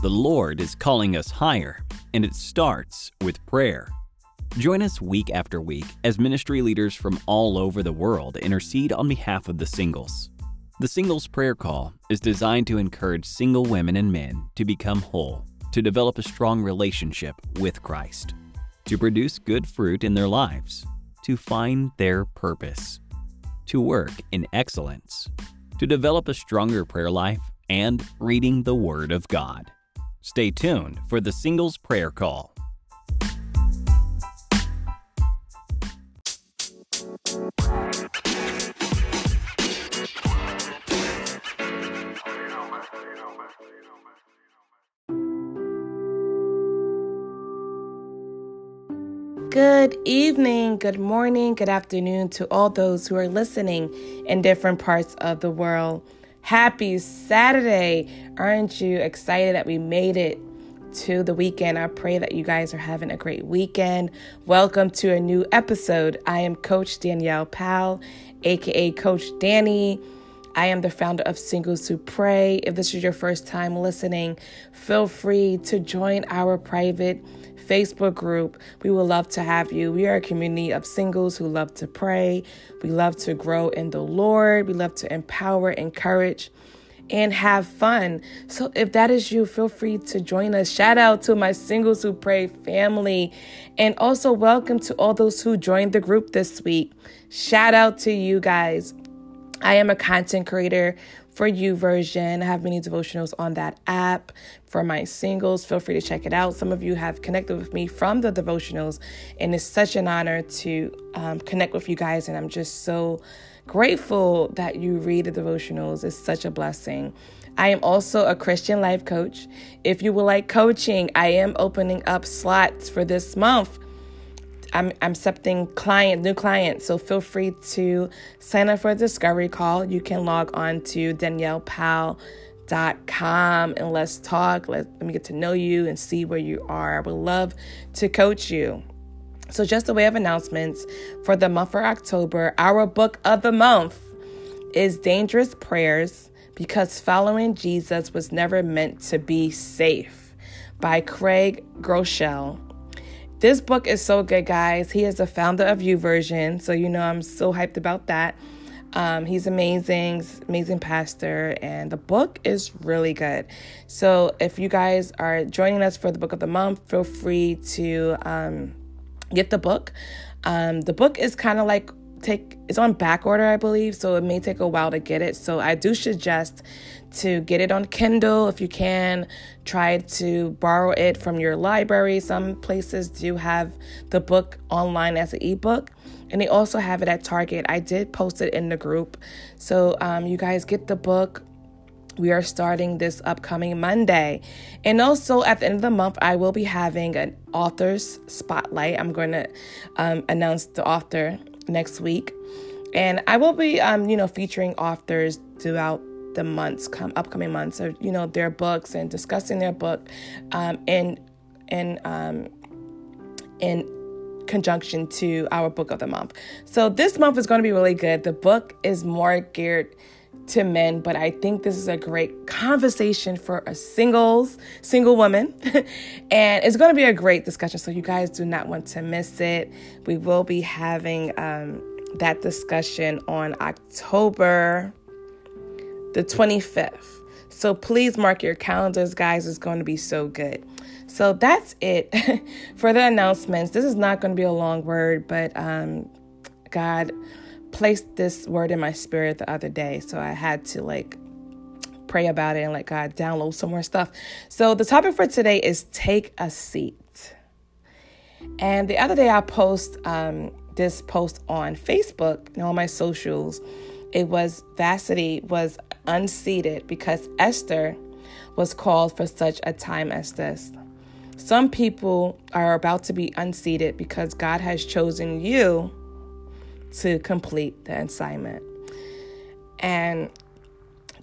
The Lord is calling us higher, and it starts with prayer. Join us week after week as ministry leaders from all over the world intercede on behalf of the singles. The Singles Prayer Call is designed to encourage single women and men to become whole, to develop a strong relationship with Christ, to produce good fruit in their lives, to find their purpose, to work in excellence, to develop a stronger prayer life, and reading the Word of God. Stay tuned for the Singles Prayer Call. Good evening, good morning, good afternoon to all those who are listening in different parts of the world. Happy Saturday! Aren't you excited that we made it to the weekend? I pray that you guys are having a great weekend. Welcome to a new episode. I am Coach Danielle Powell, aka Coach Danny. I am the founder of Singles Who Pray. If this is your first time listening, feel free to join our private Facebook group. We would love to have you. We are a community of singles who love to pray. We love to grow in the Lord. We love to empower, encourage, and have fun. So if that is you, feel free to join us. Shout out to my Singles Who Pray family. And also welcome to all those who joined the group this week. Shout out to you guys. I am a content creator for YouVersion. I have many devotionals on that app for my singles. Feel free to check it out. Some of you have connected with me from the devotionals, and it's such an honor to um, connect with you guys. And I'm just so grateful that you read the devotionals. It's such a blessing. I am also a Christian life coach. If you would like coaching, I am opening up slots for this month. I'm, I'm accepting client new clients, so feel free to sign up for a discovery call. You can log on to daniellepowell.com and let's talk. Let, let me get to know you and see where you are. I would love to coach you. So, just a way of announcements for the month for October, our book of the month is Dangerous Prayers because following Jesus was never meant to be safe by Craig Groeschel. This book is so good, guys. He is the founder of YouVersion, so you know I'm so hyped about that. Um, he's amazing, amazing pastor, and the book is really good. So if you guys are joining us for the book of the month, feel free to um, get the book. Um, the book is kind of like take it's on back order i believe so it may take a while to get it. So i do suggest to get it on kindle if you can. Try to borrow it from your library. Some places do have the book online as an ebook and they also have it at target. I did post it in the group. So um, you guys get the book. We are starting this upcoming Monday. And also at the end of the month, I will be having an author's spotlight. I'm going to um, announce the author next week. And I will be, um, you know, featuring authors throughout the months, come upcoming months, of you know their books and discussing their book, um, in in um, in conjunction to our book of the month. So this month is going to be really good. The book is more geared to men, but I think this is a great conversation for a singles, single woman. and it's going to be a great discussion. So you guys do not want to miss it. We will be having um, that discussion on October the 25th. So please mark your calendars, guys. It's going to be so good. So that's it for the announcements. This is not going to be a long word, but um, God placed this word in my spirit the other day. So I had to like pray about it and let God download some more stuff. So the topic for today is take a seat. And the other day I post um, this post on Facebook and all my socials. It was Vashti was unseated because Esther was called for such a time as this. Some people are about to be unseated because God has chosen you to complete the assignment. And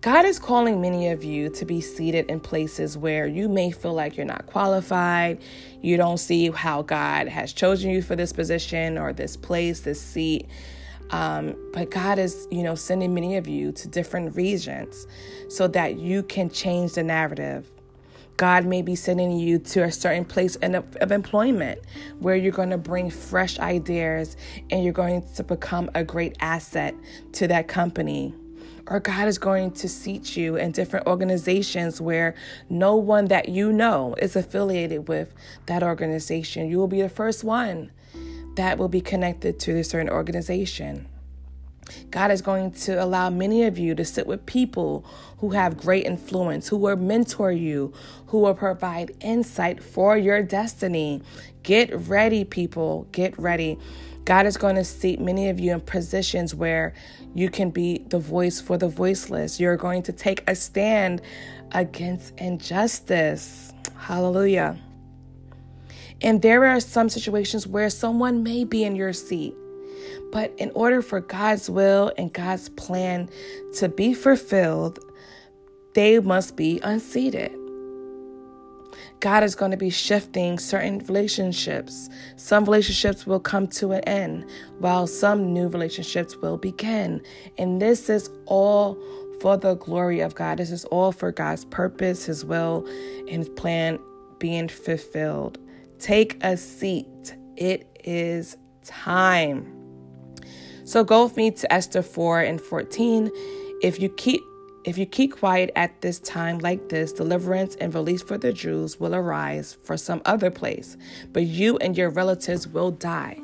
God is calling many of you to be seated in places where you may feel like you're not qualified. You don't see how God has chosen you for this position or this place, this seat. Um, but God is, you know, sending many of you to different regions so that you can change the narrative God may be sending you to a certain place of employment where you're going to bring fresh ideas and you're going to become a great asset to that company. Or God is going to seat you in different organizations where no one that you know is affiliated with that organization. You will be the first one that will be connected to a certain organization. God is going to allow many of you to sit with people who have great influence, who will mentor you, who will provide insight for your destiny. Get ready, people. Get ready. God is going to seat many of you in positions where you can be the voice for the voiceless. You're going to take a stand against injustice. Hallelujah. And there are some situations where someone may be in your seat but in order for God's will and God's plan to be fulfilled, they must be unseated. God is going to be shifting certain relationships. Some relationships will come to an end, while some new relationships will begin. And this is all for the glory of God. This is all for God's purpose, His will, and His plan being fulfilled. Take a seat. It is time. So go with me to Esther 4 and 14. If you keep if you keep quiet at this time like this, deliverance and release for the Jews will arise for some other place, but you and your relatives will die.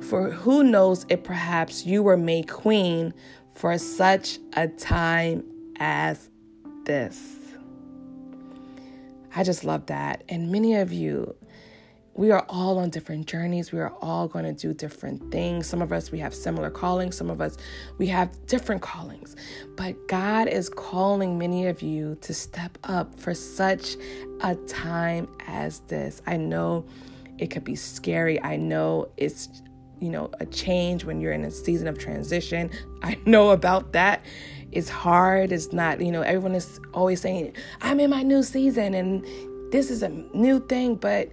For who knows if perhaps you were made queen for such a time as this. I just love that. And many of you, we are all on different journeys. We are all going to do different things. Some of us, we have similar callings. Some of us, we have different callings. But God is calling many of you to step up for such a time as this. I know it could be scary. I know it's, you know, a change when you're in a season of transition. I know about that. It's hard. It's not, you know, everyone is always saying, I'm in my new season and this is a new thing. But,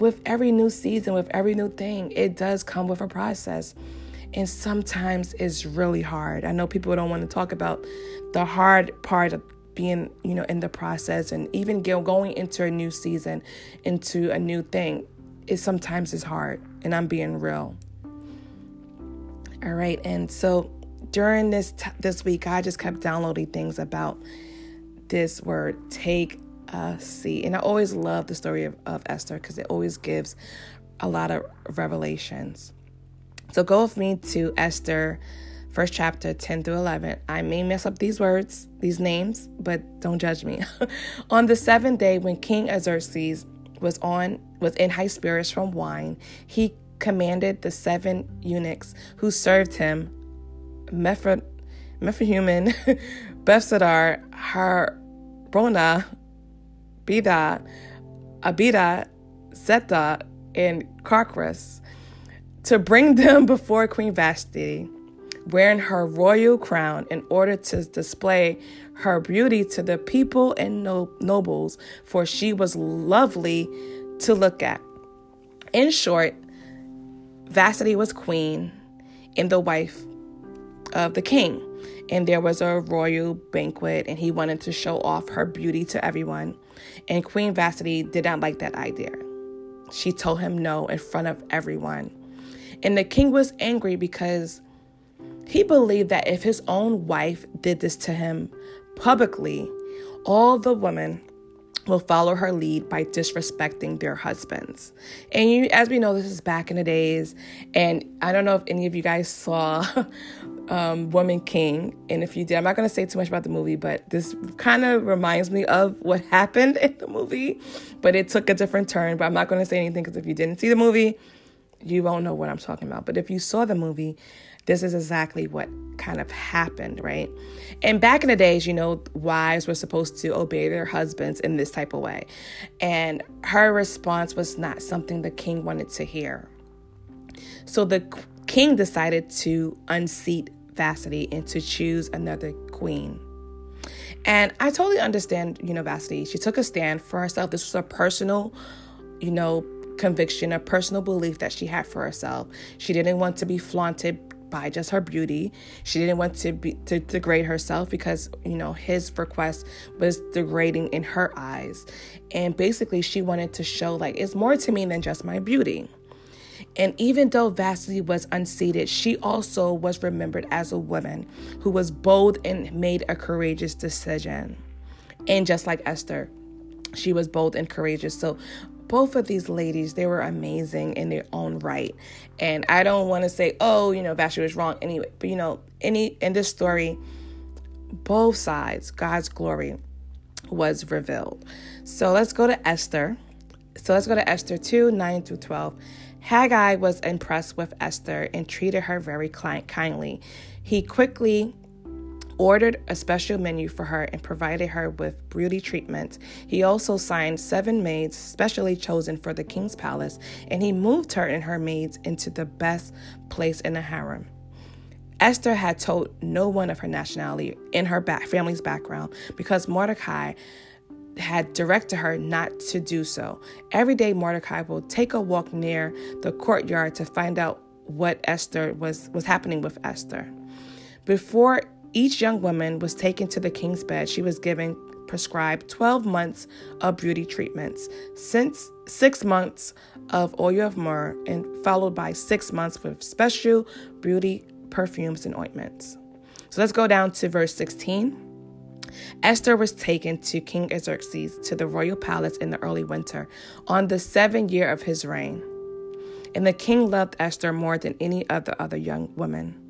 with every new season, with every new thing, it does come with a process. And sometimes it's really hard. I know people don't want to talk about the hard part of being, you know, in the process and even going into a new season, into a new thing. It sometimes is hard, and I'm being real. All right, and so during this t- this week, I just kept downloading things about this word take see. And I always love the story of, of Esther because it always gives a lot of revelations. So go with me to Esther, first chapter 10 through 11. I may mess up these words, these names, but don't judge me. on the seventh day, when King Xerxes was on was in high spirits from wine, he commanded the seven eunuchs who served him, Mephra, Bethsadar, Harbona, Bida, Abida, Zeta, and Carcas to bring them before Queen Vashti, wearing her royal crown in order to display her beauty to the people and no- nobles, for she was lovely to look at. In short, Vashti was queen and the wife of the king. And there was a royal banquet, and he wanted to show off her beauty to everyone. And Queen Vashti did not like that idea. She told him no in front of everyone. And the king was angry because he believed that if his own wife did this to him publicly, all the women will follow her lead by disrespecting their husbands. And you, as we know, this is back in the days. And I don't know if any of you guys saw um, Woman King. And if you did, I'm not going to say too much about the movie, but this kind of reminds me of what happened in the movie, but it took a different turn. But I'm not going to say anything because if you didn't see the movie, you won't know what I'm talking about. But if you saw the movie, this is exactly what kind of happened, right? And back in the days, you know, wives were supposed to obey their husbands in this type of way. And her response was not something the king wanted to hear. So the king decided to unseat Vashti and to choose another queen. And I totally understand, you know, Vashti. She took a stand for herself. This was a personal, you know, conviction, a personal belief that she had for herself. She didn't want to be flaunted by just her beauty. She didn't want to be to degrade herself because, you know, his request was degrading in her eyes. And basically she wanted to show like it's more to me than just my beauty. And even though Vashti was unseated, she also was remembered as a woman who was bold and made a courageous decision. And just like Esther, she was bold and courageous. So both of these ladies, they were amazing in their own right. And I don't want to say, oh, you know, Vashti was wrong anyway. But you know, any in this story, both sides, God's glory was revealed. So let's go to Esther. So let's go to Esther 2, 9 through 12. Haggai was impressed with Esther and treated her very kindly. He quickly ordered a special menu for her and provided her with beauty treatment. He also signed seven maids specially chosen for the king's palace, and he moved her and her maids into the best place in the harem. Esther had told no one of her nationality in her back, family's background because Mordecai had directed her not to do so. Every day, Mordecai will take a walk near the courtyard to find out what Esther was, was happening with Esther. Before each young woman was taken to the king's bed. She was given prescribed 12 months of beauty treatments, since 6 months of oil of myrrh, and followed by 6 months with special beauty perfumes and ointments. So let's go down to verse 16. Esther was taken to King Xerxes to the royal palace in the early winter on the seventh year of his reign. And the king loved Esther more than any other other young woman.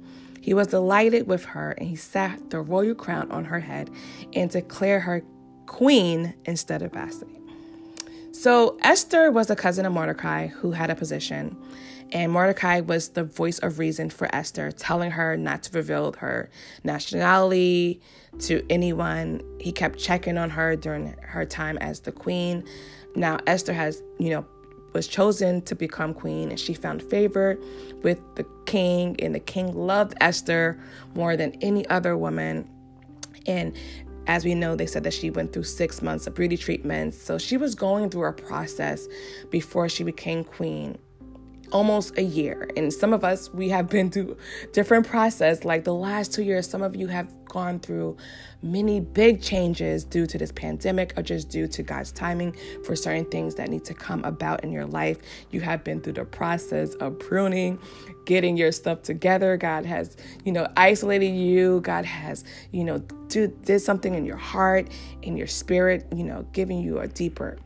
He was delighted with her, and he sat the royal crown on her head and declared her queen instead of Vashti. So Esther was a cousin of Mordecai who had a position, and Mordecai was the voice of reason for Esther, telling her not to reveal her nationality to anyone. He kept checking on her during her time as the queen. Now Esther has, you know, was chosen to become queen, and she found favor with the king, and the king loved Esther more than any other woman. And as we know, they said that she went through six months of beauty treatments. So she was going through a process before she became queen almost a year. And some of us we have been through different process. Like the last two years some of you have gone through many big changes due to this pandemic or just due to god's timing for certain things that need to come about in your life. You have been through the process of pruning getting your stuff together. God has you know isolated you. God has you know do, did something in your heart in your spirit you know giving you a deeper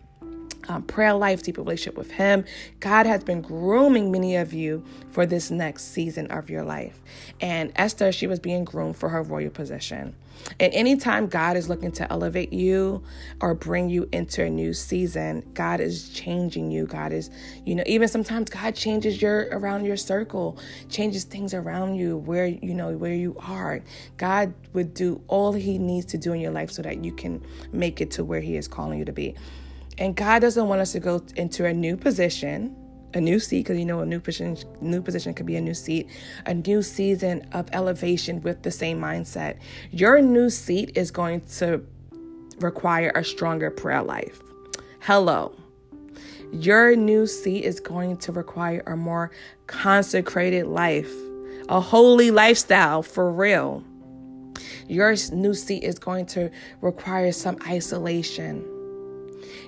um, prayer life, deeper relationship with Him. God has been grooming many of you for this next season of your life. And Esther, she was being groomed for her royal position. And anytime God is looking to elevate you or bring you into a new season, God is changing you. God is, you know, even sometimes God changes your around your circle, changes things around you where you know where you are. God would do all he needs to do in your life so that you can make it to where he is calling you to be. And God doesn't want us to go into a new position, a new seat, because you know a new position, new position could be a new seat, a new season of elevation with the same mindset. Your new seat is going to require a stronger prayer life. Hello. Your new seat is going to require a more consecrated life, a holy lifestyle for real. Your new seat is going to require some isolation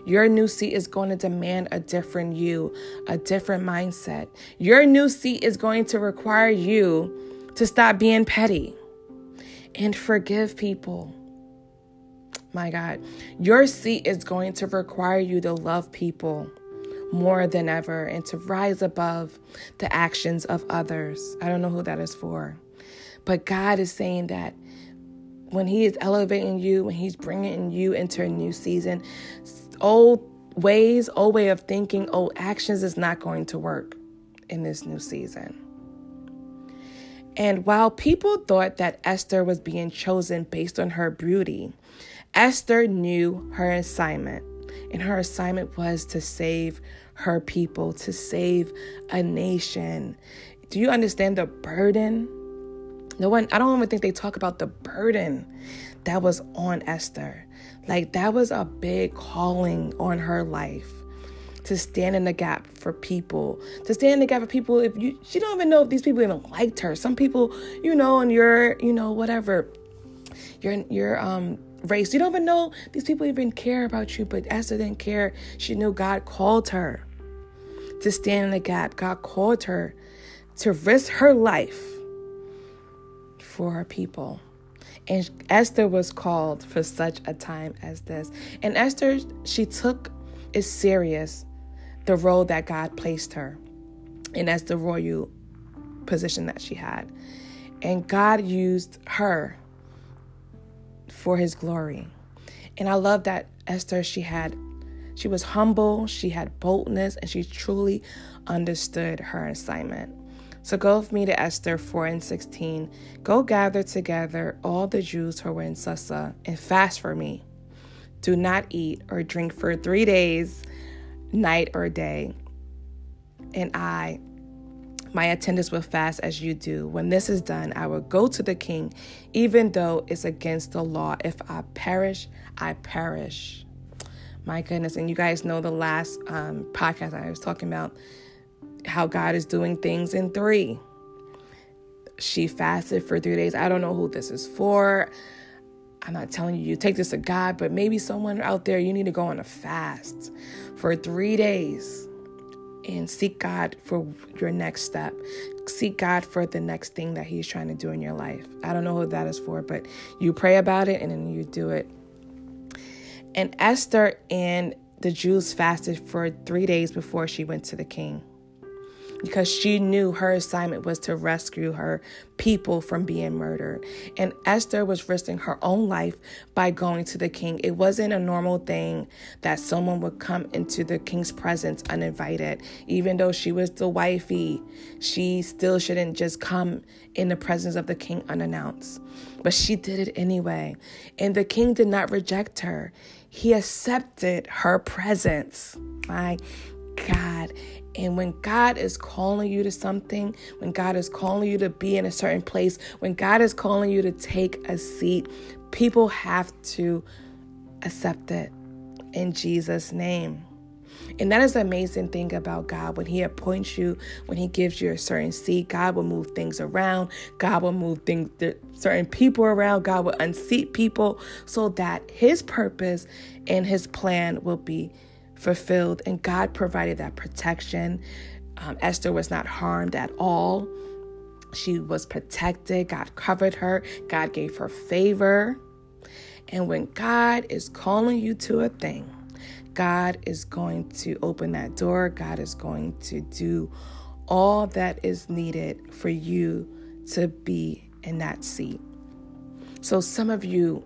your new seat is going to demand a different you, a different mindset. Your new seat is going to require you to stop being petty and forgive people. My God, your seat is going to require you to love people more than ever and to rise above the actions of others. I don't know who that is for. But God is saying that when He is elevating you, when He's bringing you into a new season, old ways, old way of thinking, old actions is not going to work in this new season. And while people thought that Esther was being chosen based on her beauty, Esther knew her assignment. And her assignment was to save her people, to save a nation. Do you understand the burden? No one, I don't even think they talk about the burden that was on Esther. Like that was a big calling on her life. to stand in the gap for people, to stand in the gap for people. If you, she don't even know if these people even liked her. Some people, you know, and you're, you know, whatever, your your um race, you don't even know these people even care about you. But Esther didn't care. She knew God called her to stand in the gap. God called her to risk her life for her people. And Esther was called for such a time as this. And Esther, she took it serious the role that God placed her and as the royal position that she had. And God used her for his glory. And I love that Esther, she had, she was humble, she had boldness, and she truly understood her assignment. So go with me to Esther 4 and 16. Go gather together all the Jews who were in Susa and fast for me. Do not eat or drink for three days, night or day. And I, my attendants will fast as you do. When this is done, I will go to the king, even though it's against the law. If I perish, I perish. My goodness. And you guys know the last um, podcast I was talking about how God is doing things in three. She fasted for three days. I don't know who this is for. I'm not telling you you take this to God, but maybe someone out there you need to go on a fast for three days and seek God for your next step. Seek God for the next thing that He's trying to do in your life. I don't know who that is for, but you pray about it and then you do it. And Esther and the Jews fasted for three days before she went to the king because she knew her assignment was to rescue her people from being murdered. And Esther was risking her own life by going to the king. It wasn't a normal thing that someone would come into the king's presence uninvited. Even though she was the wifey, she still shouldn't just come in the presence of the king unannounced. But she did it anyway. And the king did not reject her, he accepted her presence. My God. And when God is calling you to something, when God is calling you to be in a certain place, when God is calling you to take a seat, people have to accept it in Jesus' name. And that is the amazing thing about God. When He appoints you, when He gives you a certain seat, God will move things around. God will move things, certain people around. God will unseat people so that His purpose and His plan will be fulfilled, and God provided that protection. Um, Esther was not harmed at all. She was protected. God covered her. God gave her favor. And when God is calling you to a thing, God is going to open that door. God is going to do all that is needed for you to be in that seat. So, some of you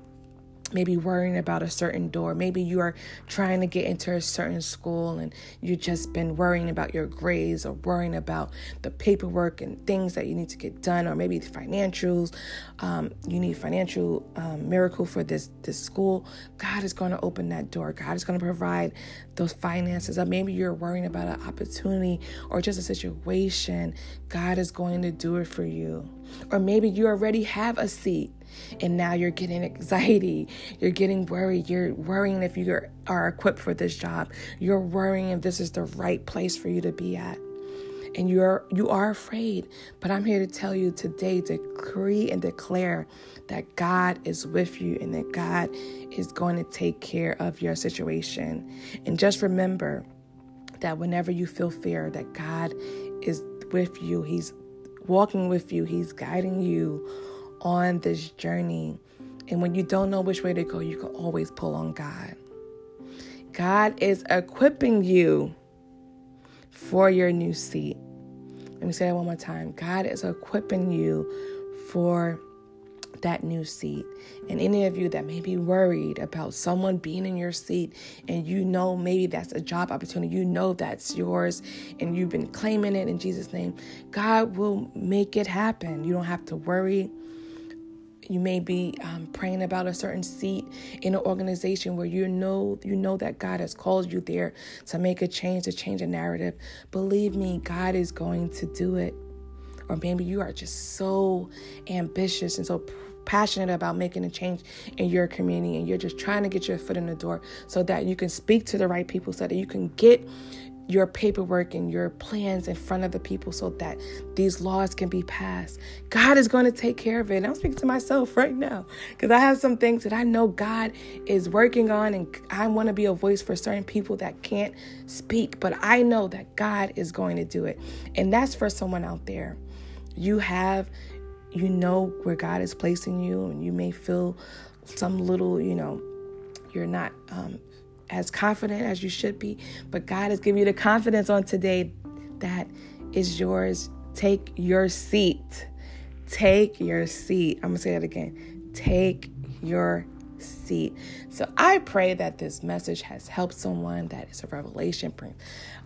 maybe worrying about a certain door. Maybe you are trying to get into a certain school and you've just been worrying about your grades or worrying about the paperwork and things that you need to get done, or maybe the financials. Um, you need financial um, miracle for this this school. God is going to open that door. God is going to provide those finances. Or maybe you're worrying about an opportunity or just a situation. God is going to do it for you. Or maybe you already have a seat and now you're getting anxiety. You're getting worried. You're worrying if you are equipped for this job. You're worrying if this is the right place for you to be at. And you're you are afraid. But i'm here to tell you today decree and declare that god is with you and that god is going to take care of your situation. And just remember that whenever you feel fear that god is with you. He's walking with you. He's guiding you on this journey. And when you don't know which way to go, you can always pull on God. God is equipping you for your new seat. Let me say that one more time. God is equipping you for that new seat. And any of you that may be worried about someone being in your seat and you know maybe that's a job opportunity, you know that's yours and you've been claiming it in Jesus' name, God will make it happen. You don't have to worry. You may be um, praying about a certain seat in an organization where you know you know that God has called you there to make a change, to change a narrative. Believe me, God is going to do it. Or maybe you are just so ambitious and so passionate about making a change in your community and you're just trying to get your foot in the door so that you can speak to the right people so that you can get your paperwork and your plans in front of the people so that these laws can be passed. God is going to take care of it. And I'm speaking to myself right now because I have some things that I know God is working on, and I want to be a voice for certain people that can't speak. But I know that God is going to do it. And that's for someone out there. You have, you know, where God is placing you, and you may feel some little, you know, you're not um, as confident as you should be, but God has given you the confidence on today that is yours. Take your seat. Take your seat. I'm going to say that again. Take your seat. So I pray that this message has helped someone, that it's a revelation,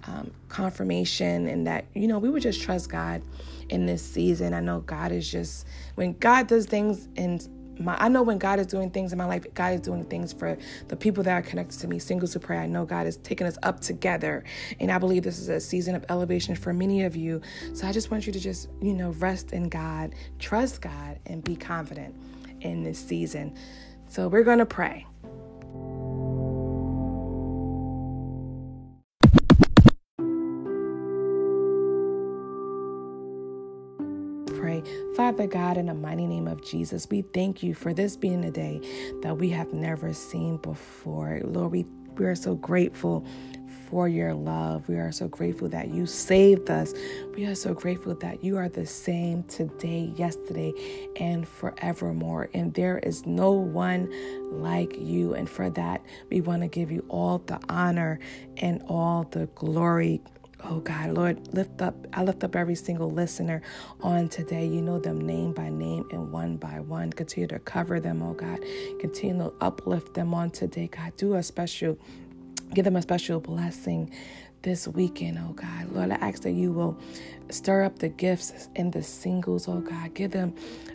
um, confirmation, and that, you know, we would just trust God in this season. I know God is just, when God does things in my I know when God is doing things in my life, God is doing things for the people that are connected to me. Singles who pray, I know God is taking us up together. And I believe this is a season of elevation for many of you. So I just want you to just, you know, rest in God, trust God, and be confident in this season. So we're gonna pray. Father God, in the mighty name of Jesus, we thank you for this being a day that we have never seen before. Lord, we, we are so grateful for your love. We are so grateful that you saved us. We are so grateful that you are the same today, yesterday, and forevermore. And there is no one like you. And for that, we want to give you all the honor and all the glory. Oh God, Lord, lift up, I lift up every single listener on today. You know them name by name and one by one. Continue to cover them, oh God. Continue to uplift them on today, God. Do a special, give them a special blessing this weekend, oh God. Lord, I ask that you will stir up the gifts in the singles, oh God. Give them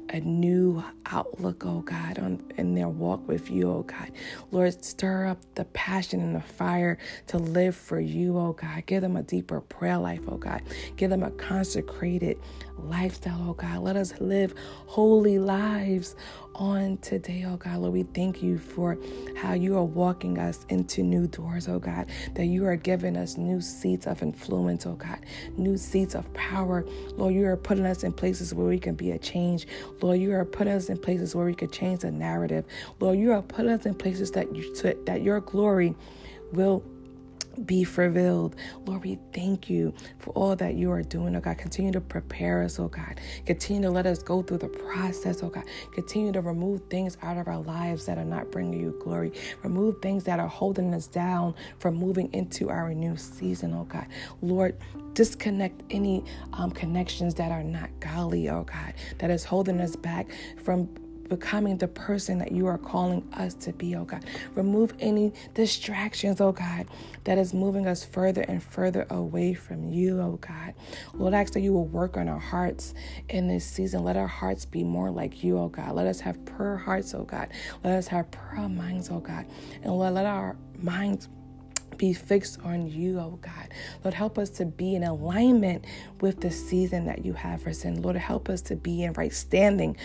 a new outlook, oh God, on in their walk with you, oh God. Lord, stir up the passion and the fire to live for you, oh God. Give them a deeper prayer life, oh God. Give them a consecrated lifestyle, oh God. Let us live holy lives on today, oh God. Lord, we thank you for how you are walking us into new doors, oh God. That you are giving us new seats of influence, oh God. New seats of power. Lord, you are putting us in places where we can be a change. Lord, you are putting us in places where we could change the narrative. Lord, you are putting us in places that you that your glory will be revealed. Lord, we thank you for all that you are doing, oh God. Continue to prepare us, oh God. Continue to let us go through the process, oh God. Continue to remove things out of our lives that are not bringing you glory. Remove things that are holding us down from moving into our new season, oh God. Lord, disconnect any um, connections that are not godly, oh God, that is holding us back from becoming the person that you are calling us to be, oh God. Remove any distractions, oh God, that is moving us further and further away from you, oh God. Lord, I ask that you will work on our hearts in this season. Let our hearts be more like you, oh God. Let us have pure hearts, oh God. Let us have pure minds, oh God. And Lord, let our minds be fixed on you, oh God. Lord, help us to be in alignment with the season that you have for sin. Lord, help us to be in right standing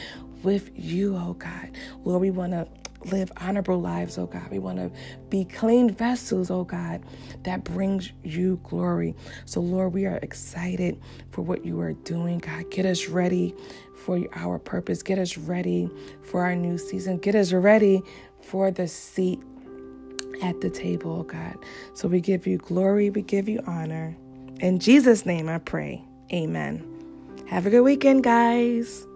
with you, oh God. Lord, we want to live honorable lives, oh God. We want to be clean vessels, oh God, that brings you glory. So, Lord, we are excited for what you are doing, God. Get us ready for our purpose. Get us ready for our new season. Get us ready for the seat at the table, oh God. So we give you glory, we give you honor. In Jesus' name I pray. Amen. Have a good weekend, guys.